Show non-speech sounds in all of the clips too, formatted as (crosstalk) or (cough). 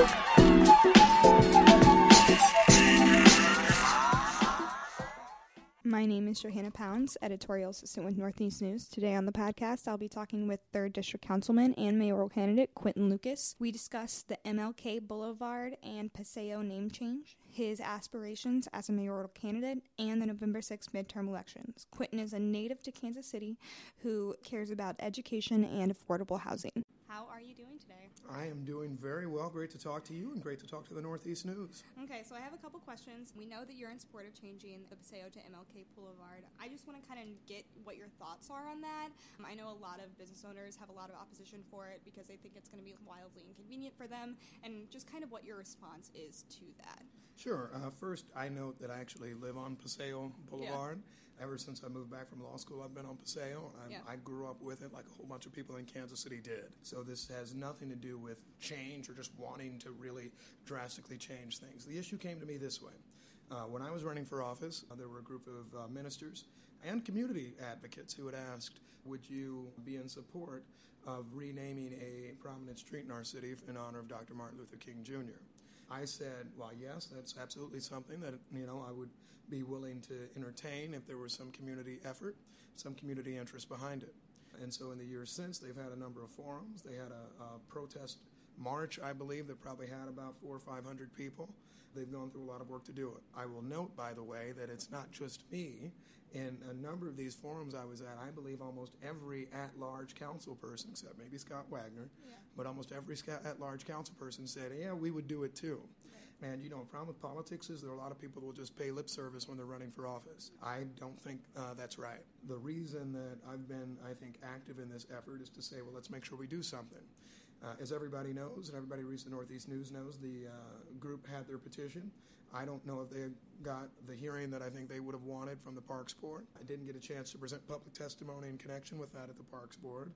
My name is Johanna Pounds, editorial assistant with Northeast News. Today on the podcast, I'll be talking with 3rd District Councilman and mayoral candidate Quinton Lucas. We discuss the MLK Boulevard and Paseo name change, his aspirations as a mayoral candidate, and the November 6 midterm elections. Quinton is a native to Kansas City who cares about education and affordable housing. How are you doing today? I am doing very well. Great to talk to you and great to talk to the Northeast News. Okay, so I have a couple questions. We know that you're in support of changing the Paseo to MLK Boulevard. I just want to kind of get what your thoughts are on that. Um, I know a lot of business owners have a lot of opposition for it because they think it's going to be wildly inconvenient for them, and just kind of what your response is to that. Sure. Uh, first, I note that I actually live on Paseo Boulevard. Yeah ever since I moved back from law school, I've been on Paseo. Yeah. I grew up with it like a whole bunch of people in Kansas City did. So this has nothing to do with change or just wanting to really drastically change things. The issue came to me this way. Uh, when I was running for office, uh, there were a group of uh, ministers and community advocates who had asked, Would you be in support of renaming a prominent street in our city in honor of Dr. Martin Luther King Jr.? I said, Well, yes, that's absolutely something that you know I would be willing to entertain if there was some community effort, some community interest behind it. And so in the years since, they've had a number of forums. They had a, a protest march, I believe, that probably had about four or five hundred people. They've gone through a lot of work to do it. I will note, by the way, that it's not just me. In a number of these forums I was at, I believe almost every at large council person, except maybe Scott Wagner, yeah. but almost every at large council person said, yeah, we would do it too. And you know, the problem with politics is there are a lot of people who will just pay lip service when they're running for office. I don't think uh, that's right. The reason that I've been, I think, active in this effort is to say, well, let's make sure we do something. Uh, as everybody knows, and everybody reads the Northeast News knows, the uh, group had their petition. I don't know if they got the hearing that I think they would have wanted from the Parks Board. I didn't get a chance to present public testimony in connection with that at the Parks Board.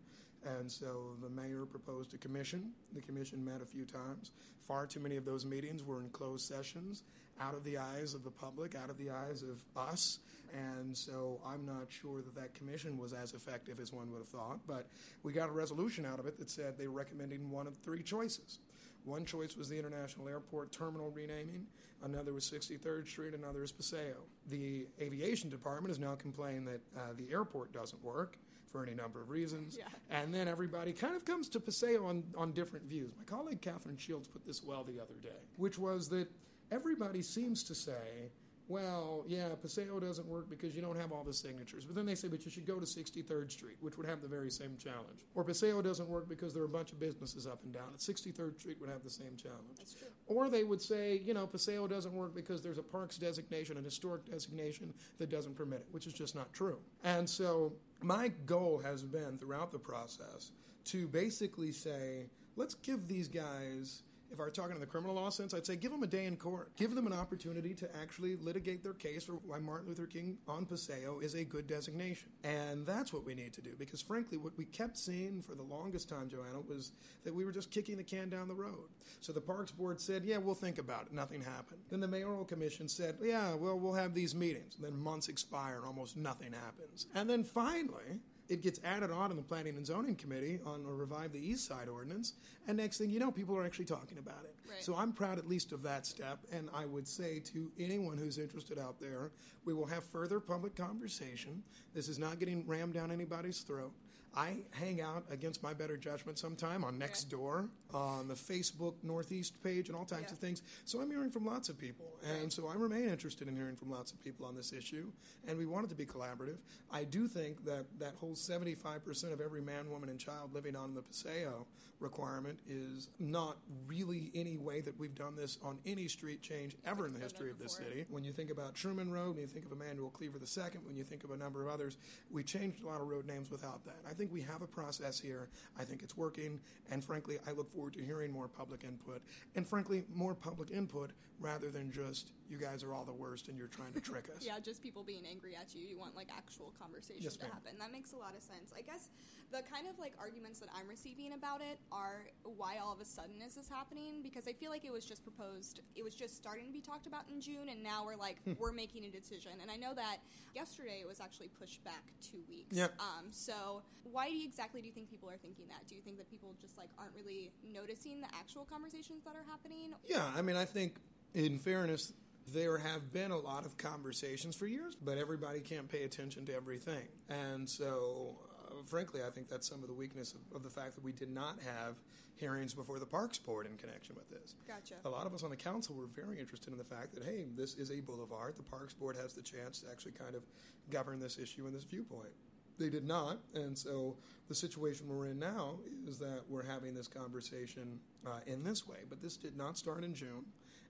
And so the mayor proposed a commission. The commission met a few times. Far too many of those meetings were in closed sessions, out of the eyes of the public, out of the eyes of us. And so I'm not sure that that commission was as effective as one would have thought. But we got a resolution out of it that said they were recommending one of three choices. One choice was the International Airport Terminal renaming, another was 63rd Street, another is Paseo. The Aviation Department has now complained that uh, the airport doesn't work for any number of reasons. Yeah. And then everybody kind of comes to Paseo on, on different views. My colleague Katheryn Shields put this well the other day, which was that everybody seems to say well, yeah, Paseo doesn't work because you don't have all the signatures. But then they say, but you should go to 63rd Street, which would have the very same challenge. Or Paseo doesn't work because there are a bunch of businesses up and down. At 63rd Street would have the same challenge. That's true. Or they would say, you know, Paseo doesn't work because there's a parks designation, an historic designation that doesn't permit it, which is just not true. And so my goal has been throughout the process to basically say, let's give these guys if I were talking in the criminal law sense, I'd say give them a day in court. Give them an opportunity to actually litigate their case for why Martin Luther King on Paseo is a good designation. And that's what we need to do because, frankly, what we kept seeing for the longest time, Joanna, was that we were just kicking the can down the road. So the Parks Board said, yeah, we'll think about it. Nothing happened. Then the Mayoral Commission said, yeah, well, we'll have these meetings. And then months expire and almost nothing happens. And then finally, it gets added on in the Planning and Zoning Committee on a revive the East Side ordinance, and next thing you know, people are actually talking about it. Right. So I'm proud at least of that step, and I would say to anyone who's interested out there, we will have further public conversation. This is not getting rammed down anybody's throat. I hang out against my better judgment sometime on Nextdoor, on the Facebook Northeast page, and all types yeah. of things. So I'm hearing from lots of people. And so I remain interested in hearing from lots of people on this issue. And we want it to be collaborative. I do think that that whole 75% of every man, woman, and child living on the Paseo requirement is not really any way that we've done this on any street change ever in the history of this city. When you think about Truman Road, when you think of Emanuel Cleaver II, when you think of a number of others, we changed a lot of road names without that. I think think we have a process here. I think it's working. And frankly, I look forward to hearing more public input. And frankly, more public input rather than just, you guys are all the worst and you're trying to trick us. (laughs) yeah, just people being angry at you. You want like actual conversation yes, to happen. That makes a lot of sense. I guess the kind of like arguments that I'm receiving about it are why all of a sudden is this happening? Because I feel like it was just proposed, it was just starting to be talked about in June, and now we're like, hmm. we're making a decision. And I know that yesterday it was actually pushed back two weeks. Yep. Um, so why do you, exactly do you think people are thinking that? Do you think that people just like aren't really noticing the actual conversations that are happening? Yeah, I mean, I think in fairness, there have been a lot of conversations for years, but everybody can't pay attention to everything. And so, uh, frankly, I think that's some of the weakness of, of, the fact that we did not have hearings before the Parks Board in connection with this. Gotcha. A lot of us on the council were very interested in the fact that, hey, this is a boulevard. The Parks Board has the chance to actually kind of govern this issue and this viewpoint. They did not, and so the situation we're in now is that we're having this conversation uh, in this way. But this did not start in June.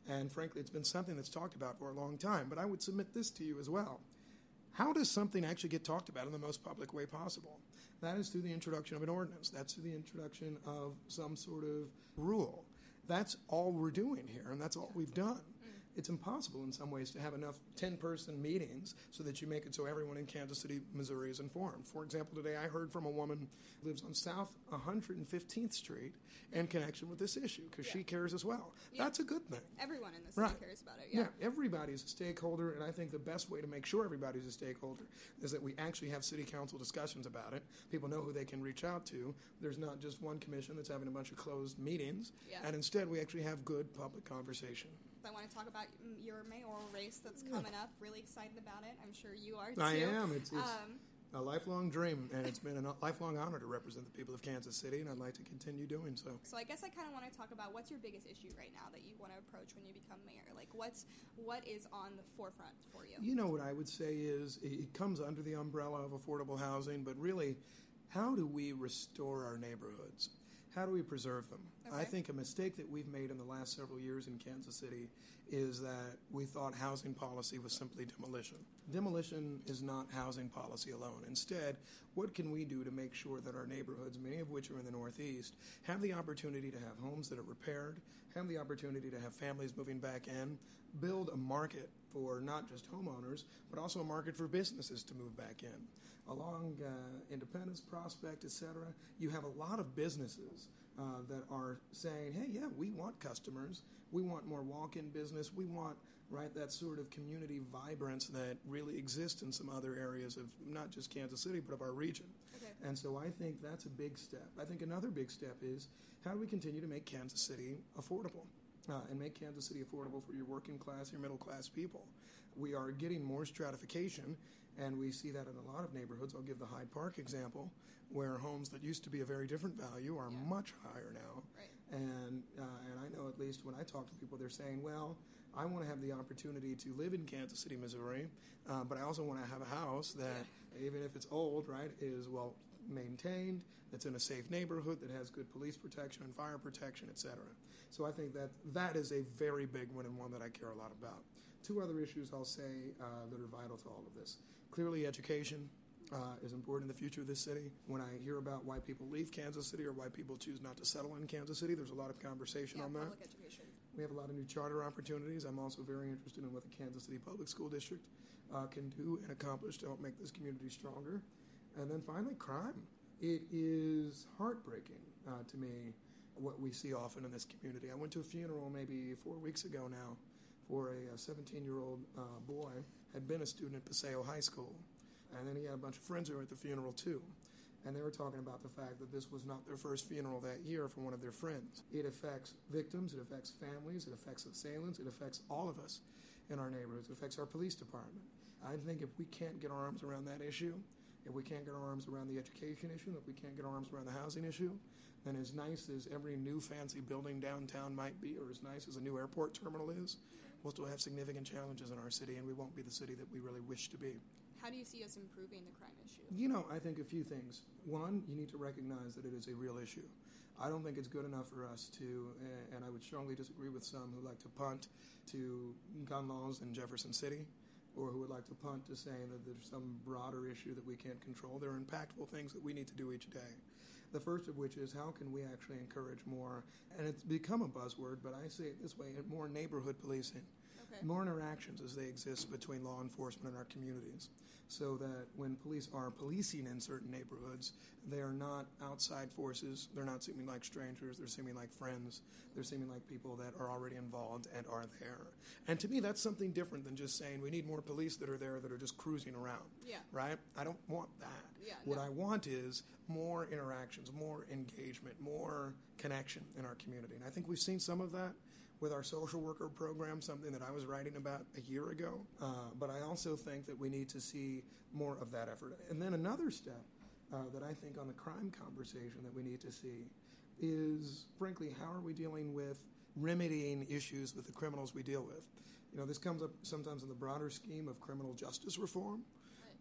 And frankly, it's been something that's talked about for a long time. But I would submit this to you as well. How does something actually get talked about in the most public way possible? That is through the introduction of an ordinance. That's through the introduction of some sort of rule. That's all we're doing here, and that's all we've done it's impossible in some ways to have enough 10 person meetings so that you make it so everyone in Kansas City, Missouri is informed. For example, today I heard from a woman who lives on South 115th Street in connection with this issue because yeah. she cares as well. Yeah. That's a good thing. Everyone in the city right. cares about it. Yeah. yeah, everybody's a stakeholder, and I think the best way to make sure everybody's a stakeholder is that we actually have city council discussions about it. People know who they can reach out to. There's not just one commission that's having a bunch of closed meetings, and instead we actually have good public conversation. I want to talk about your mayoral race that's coming up. Really excited about it. I'm sure you are too. I am. It's, it's um, a lifelong dream, and it's been a lifelong honor to represent the people of Kansas City, and I'd like to continue doing so. So I guess I kind of want to talk about what's your biggest issue right now that you want to approach when you become mayor. Like, what's what is on the forefront for you? You know what I would say is it comes under the umbrella of affordable housing, but really, how do we restore our neighborhoods? How do we preserve them? Okay. I think a mistake that we've made in the last several years in Kansas City is that we thought housing policy was simply demolition. Demolition is not housing policy alone. Instead, what can we do to make sure that our neighborhoods, many of which are in the Northeast, have the opportunity to have homes that are repaired, have the opportunity to have families moving back in, build a market for not just homeowners, but also a market for businesses to move back in? along uh, Independence, Prospect, etc., you have a lot of businesses uh, that are saying, "Hey, yeah, we want customers. We want more walk-in business. We want right that sort of community vibrance that really exists in some other areas of not just Kansas City, but of our region." Okay. And so I think that's a big step. I think another big step is how do we continue to make Kansas City affordable? Uh, and make Kansas City affordable for your working class, your middle class people. We are getting more stratification, and we see that in a lot of neighborhoods. I'll give the Hyde Park example, where homes that used to be a very different value are yeah. much higher now. Right. And uh, and I know at least when I talk to people, they're saying, well, I want to have the opportunity to live in Kansas City, Missouri, uh, but I also want to have a house that, yeah. even if it's old, right, is well maintained, that's in a safe neighborhood, that has good police protection and fire protection, et cetera. So I think that that is a very big one and one that I care a lot about. Two other issues I'll say uh, that are vital to all of this. Clearly, education uh, is important in the future of this city. When I hear about why people leave Kansas City or why people choose not to settle in Kansas City, there's a lot of conversation yeah, on that. Education. We have a lot of new charter opportunities. I'm also very interested in what the Kansas City Public School District uh, can do and accomplish to help make this community stronger. And then finally, crime. It is heartbreaking uh, to me what we see often in this community. I went to a funeral maybe four weeks ago now for a 17 year old uh, boy, had been a student at Paseo High School. And then he had a bunch of friends who were at the funeral too. And they were talking about the fact that this was not their first funeral that year for one of their friends. It affects victims, it affects families, it affects assailants, it affects all of us in our neighborhoods, it affects our police department. I think if we can't get our arms around that issue, if we can't get our arms around the education issue, if we can't get our arms around the housing issue, then as nice as every new fancy building downtown might be, or as nice as a new airport terminal is, we'll still have significant challenges in our city, and we won't be the city that we really wish to be. How do you see us improving the crime issue? You know, I think a few things. One, you need to recognize that it is a real issue. I don't think it's good enough for us to, and I would strongly disagree with some who like to punt to gun laws in Jefferson City or who would like to punt to saying that there's some broader issue that we can't control. There are impactful things that we need to do each day. The first of which is how can we actually encourage more, and it's become a buzzword, but I say it this way more neighborhood policing, okay. more interactions as they exist between law enforcement and our communities so that when police are policing in certain neighborhoods, they are not outside forces. They're not seeming like strangers. They're seeming like friends. They're seeming like people that are already involved and are there. And to me, that's something different than just saying we need more police that are there that are just cruising around. Yeah. Right? I don't want that. Yeah, what no. I want is more interactions, more engagement, more connection in our community. And I think we've seen some of that with our social worker program, something that I was writing about a year ago. Uh, but I also think that we need to see more of that effort. And then another step uh, that I think on the crime conversation that we need to see is, frankly, how are we dealing with remedying issues with the criminals we deal with? You know, this comes up sometimes in the broader scheme of criminal justice reform.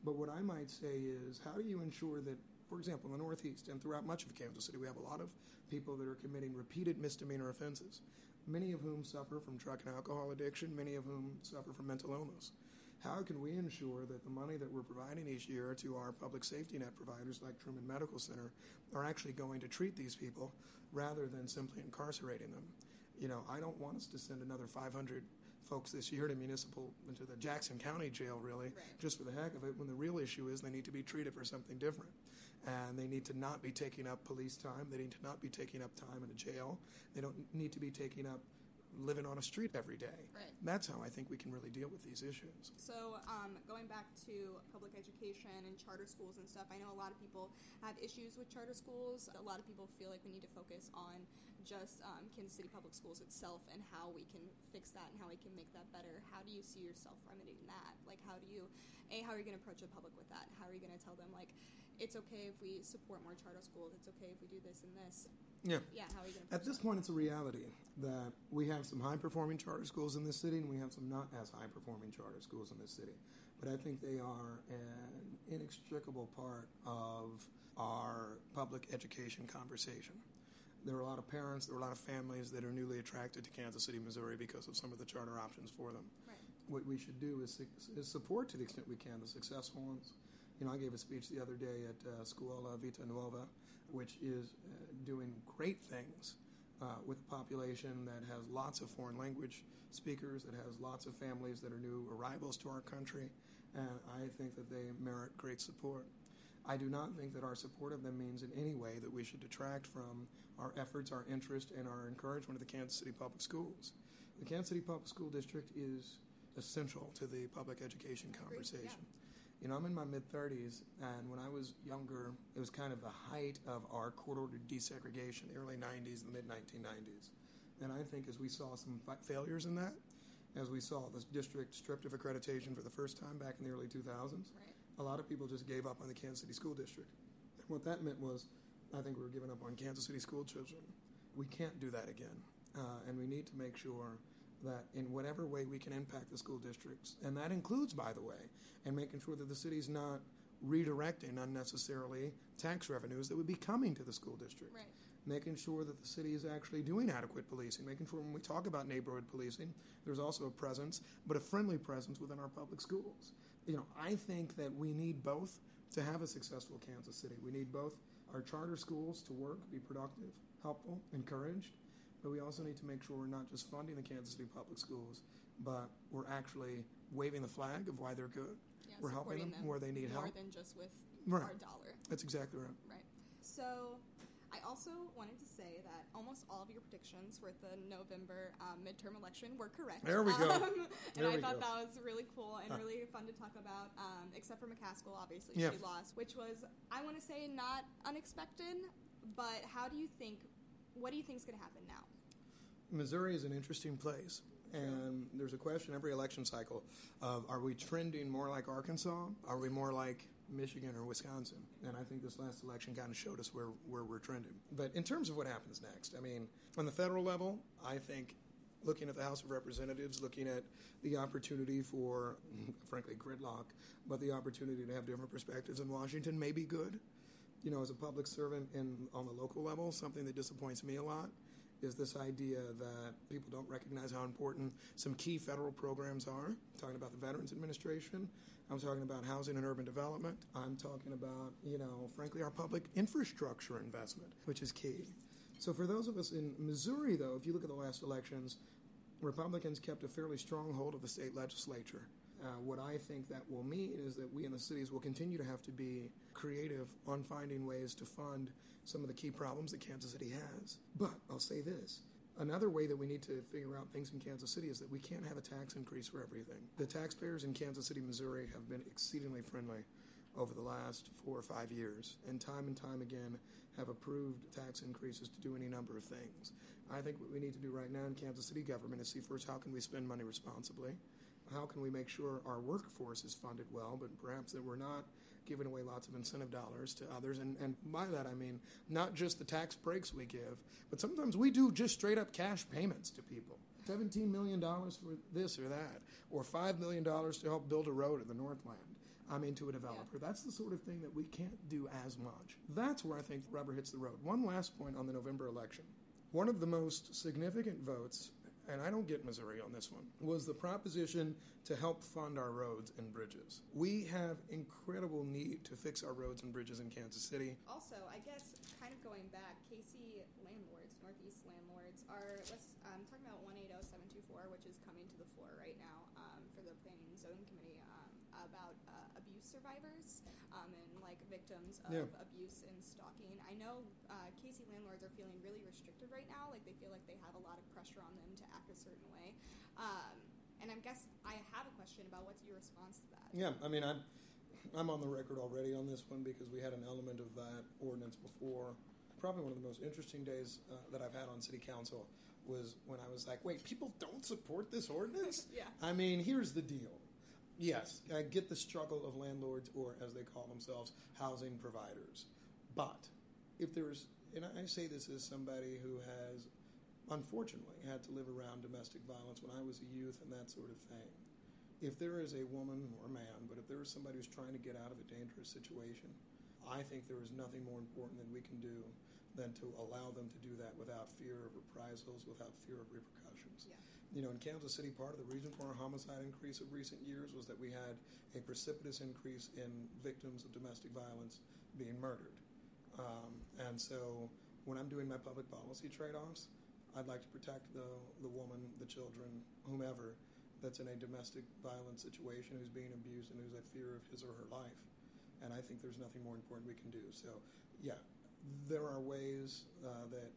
But what I might say is, how do you ensure that, for example, in the Northeast and throughout much of Kansas City, we have a lot of people that are committing repeated misdemeanor offenses, many of whom suffer from drug and alcohol addiction, many of whom suffer from mental illness. How can we ensure that the money that we're providing each year to our public safety net providers like Truman Medical Center are actually going to treat these people rather than simply incarcerating them? You know, I don't want us to send another 500 folks this year to municipal into the Jackson County jail, really, right. just for the heck of it. When the real issue is they need to be treated for something different, and they need to not be taking up police time. They need to not be taking up time in a jail. They don't need to be taking up living on a street every day. Right. That's how I think we can really deal with these issues. So, um, going back to public education and charter schools and stuff, I know a lot of people have issues with charter schools. A lot of people feel like we need to focus on just um, Kansas City Public Schools itself and how we can fix that and how we can make that better. How do you see yourself remedying that? Like, how do you, A, how are you going to approach the public with that? How are you going to tell them, like, it's okay if we support more charter schools, it's okay if we do this and this? Yeah. Yeah, how are you going to At this point, it's a reality that we have some high performing charter schools in this city and we have some not as high performing charter schools in this city. But I think they are an inextricable part of our public education conversation there are a lot of parents, there are a lot of families that are newly attracted to Kansas City, Missouri because of some of the charter options for them. Right. What we should do is, is, support to the extent we can the successful ones. You know, I gave a speech the other day at uh, Scuola Vita Nuova, which is uh, doing great things uh, with a population that has lots of foreign language speakers, that has lots of families that are new arrivals to our country, and I think that they merit great support. I do not think that our support of them means in any way that we should detract from our efforts, our interest, and our encouragement of the Kansas City Public Schools. The Kansas City Public School District is essential to the public education conversation. Yeah. You know, I'm in my mid 30s, and when I was younger, it was kind of the height of our court ordered desegregation, the early 90s, the mid 1990s. And I think as we saw some failures in that, as we saw this district stripped of accreditation for the first time back in the early 2000s, right a lot of people just gave up on the Kansas City School District. And what that meant was, I think we were giving up on Kansas City school children. We can't do that again. Uh, and we need to make sure that in whatever way we can impact the school districts, and that includes, by the way, and making sure that the city's not redirecting unnecessarily tax revenues that would be coming to the school district. Right. Making sure that the city is actually doing adequate policing, making sure when we talk about neighborhood policing, there's also a presence, but a friendly presence within our public schools you know, I think that we need both to have a successful Kansas City. We need both our charter schools to work, be productive, helpful, encouraged, but we also need to make sure we're not just funding the Kansas City public schools, but we're actually waving the flag of why they're good. Yeah, we're helping them, them, where they need more help. More than just with right. our dollar. That's exactly right. Right. So I also wanted to say that almost all of your predictions for the November um, midterm election were correct. There we go. Um, and I thought go. that was really cool and really fun to talk about, um, except for McCaskill, obviously, yeah. she lost, which was, I want to say, not unexpected, but how do you think, what do you think is going to happen now? Missouri is an interesting place. And there's a question every election cycle of are we trending more like Arkansas? Are we more like Michigan or Wisconsin. And I think this last election kind of showed us where, where we're trending. But in terms of what happens next, I mean, on the federal level, I think looking at the House of Representatives, looking at the opportunity for, (laughs) frankly, gridlock, but the opportunity to have different perspectives in Washington may be good. You know, as a public servant in, on the local level, something that disappoints me a lot is this idea that people don't recognize how important some key federal programs are. I'm talking about the Veterans Administration, I'm talking about housing and urban development. I'm talking about, you know, frankly, our public infrastructure investment, which is key. So for those of us in Missouri, though, if you look at the last elections, Republicans kept a fairly strong hold of the state legislature. Uh, what I think that will mean is that we in the cities will continue to have to be creative on finding ways to fund some of the key problems that Kansas City has. But I'll say this Another way that we need to figure out things in Kansas City is that we can't have a tax increase for everything. The taxpayers in Kansas City, Missouri have been exceedingly friendly over the last four or five years, and time and time again have approved tax increases to do any number of things. I think what we need to do right now in Kansas City government is see first how can we spend money responsibly? How can we make sure our workforce is funded well, but perhaps that we're not giving away lots of incentive dollars to others? And, and by that I mean not just the tax breaks we give, but sometimes we do just straight up cash payments to people. $17 million for this or that, or $5 million to help build a road in the Northland. I mean, to a developer. Yeah. That's the sort of thing that we can't do as much. That's where I think rubber hits the road. One last point on the November election. One of the most significant votes, and I don't get Missouri on this one, was the proposition to help fund our roads and bridges. We have incredible need to fix our roads and bridges in Kansas City. Also, I guess, kind of going back, KC landlords, Northeast landlords, are, let's um, talking about 180724, which is coming to the floor right now um, for the Planning Zoning Committee about uh, abuse survivors um, and like victims of yeah. abuse and stalking. I know uh, KC landlords are feeling really restricted right now. Like they feel like they have a lot of pressure on them to act a certain way. Um, and I guess I have a question about what's your response to that? Yeah, I mean, I'm I'm on the record already on this one because we had an element of that ordinance before. Probably one of the most interesting days uh, that I've had on City Council was when I was like, wait, people don't support this ordinance? (laughs) yeah. I mean, here's the deal. Yes, I get the struggle of landlords, or as they call themselves, housing providers. But if there's, and I say this as somebody who has unfortunately had to live around domestic violence when I was a youth and that sort of thing. If there is a woman or a man, but if there is somebody who's trying to get out of a dangerous situation, I think there is nothing more important than we can do than to allow them to do that without fear of reprisals, without fear of repercussions. Yeah. You know, in Kansas City, part of the reason for our homicide increase of recent years was that we had a precipitous increase in victims of domestic violence being murdered. Um, and so when I'm doing my public policy trade offs, I'd like to protect the, the woman, the children, whomever that's in a domestic violence situation who's being abused and who's at fear of his or her life. And I think there's nothing more important we can do. So, yeah, there are ways uh, that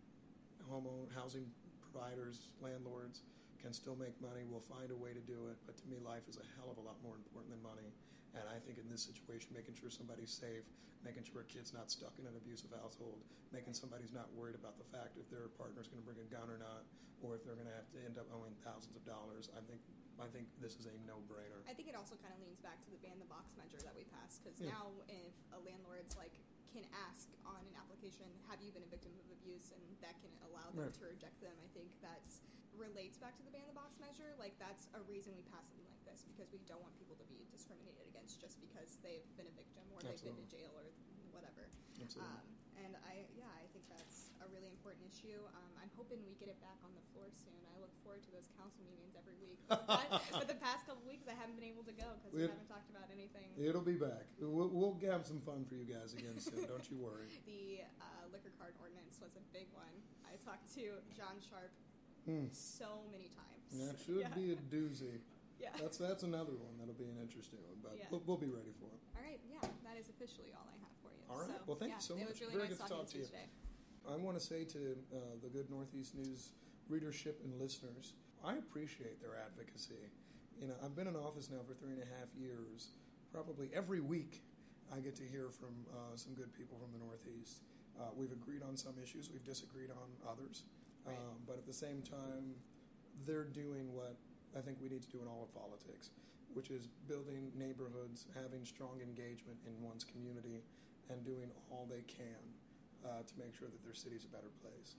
home housing providers, landlords can still make money. We'll find a way to do it. But to me, life is a hell of a lot more important than money. And I think in this situation, making sure somebody's safe, making sure a kid's not stuck in an abusive household, making somebody's not worried about the fact if their partner's going to bring a gun or not, or if they're going to have to end up owing thousands of dollars. I think I think this is a no-brainer. I think it also kind of leans back to the ban the box measure that we passed because yeah. now if a landlord's like can ask on an application, have you been a victim of abuse, and that can allow them right. to reject them. I think that's relates back to the ban the box measure. Like that's a reason we pass something like this because we don't want people to be discriminated against just because they've been a victim or Absolutely. they've been to jail or whatever. Um, and I, yeah, I think that's a really important issue. Um, I'm hoping we get it back on the floor soon. I look forward to those council meetings every week. (laughs) But, but the past couple weeks, I haven't been able to go because we haven't talked about anything. It'll be back. We'll, we'll have some fun for you guys again soon. don't you worry. (laughs) The uh, liquor card ordinance was a big one. I talked to John Sharp hmm. so many times. That should yeah. be a doozy. (laughs) Yeah. That's that's another one that'll be an interesting one, but yeah. we'll, we'll, be ready for it. All right. Yeah, that is officially all I have for you. All right. So, well, thank yeah, you so much. It was really Very nice good to talk to you. Today. I want to say to uh, the Good Northeast News readership and listeners, I appreciate their advocacy. You know, I've been in office now for three and a half years. Probably every week, I get to hear from uh, some good people from the Northeast. Uh, we've agreed on some issues, we've disagreed on others, Right. Um, but at the same time, they're doing what I think we need to do in all of politics, which is building neighborhoods, having strong engagement in one's community, and doing all they can uh, to make sure that their city's a better place.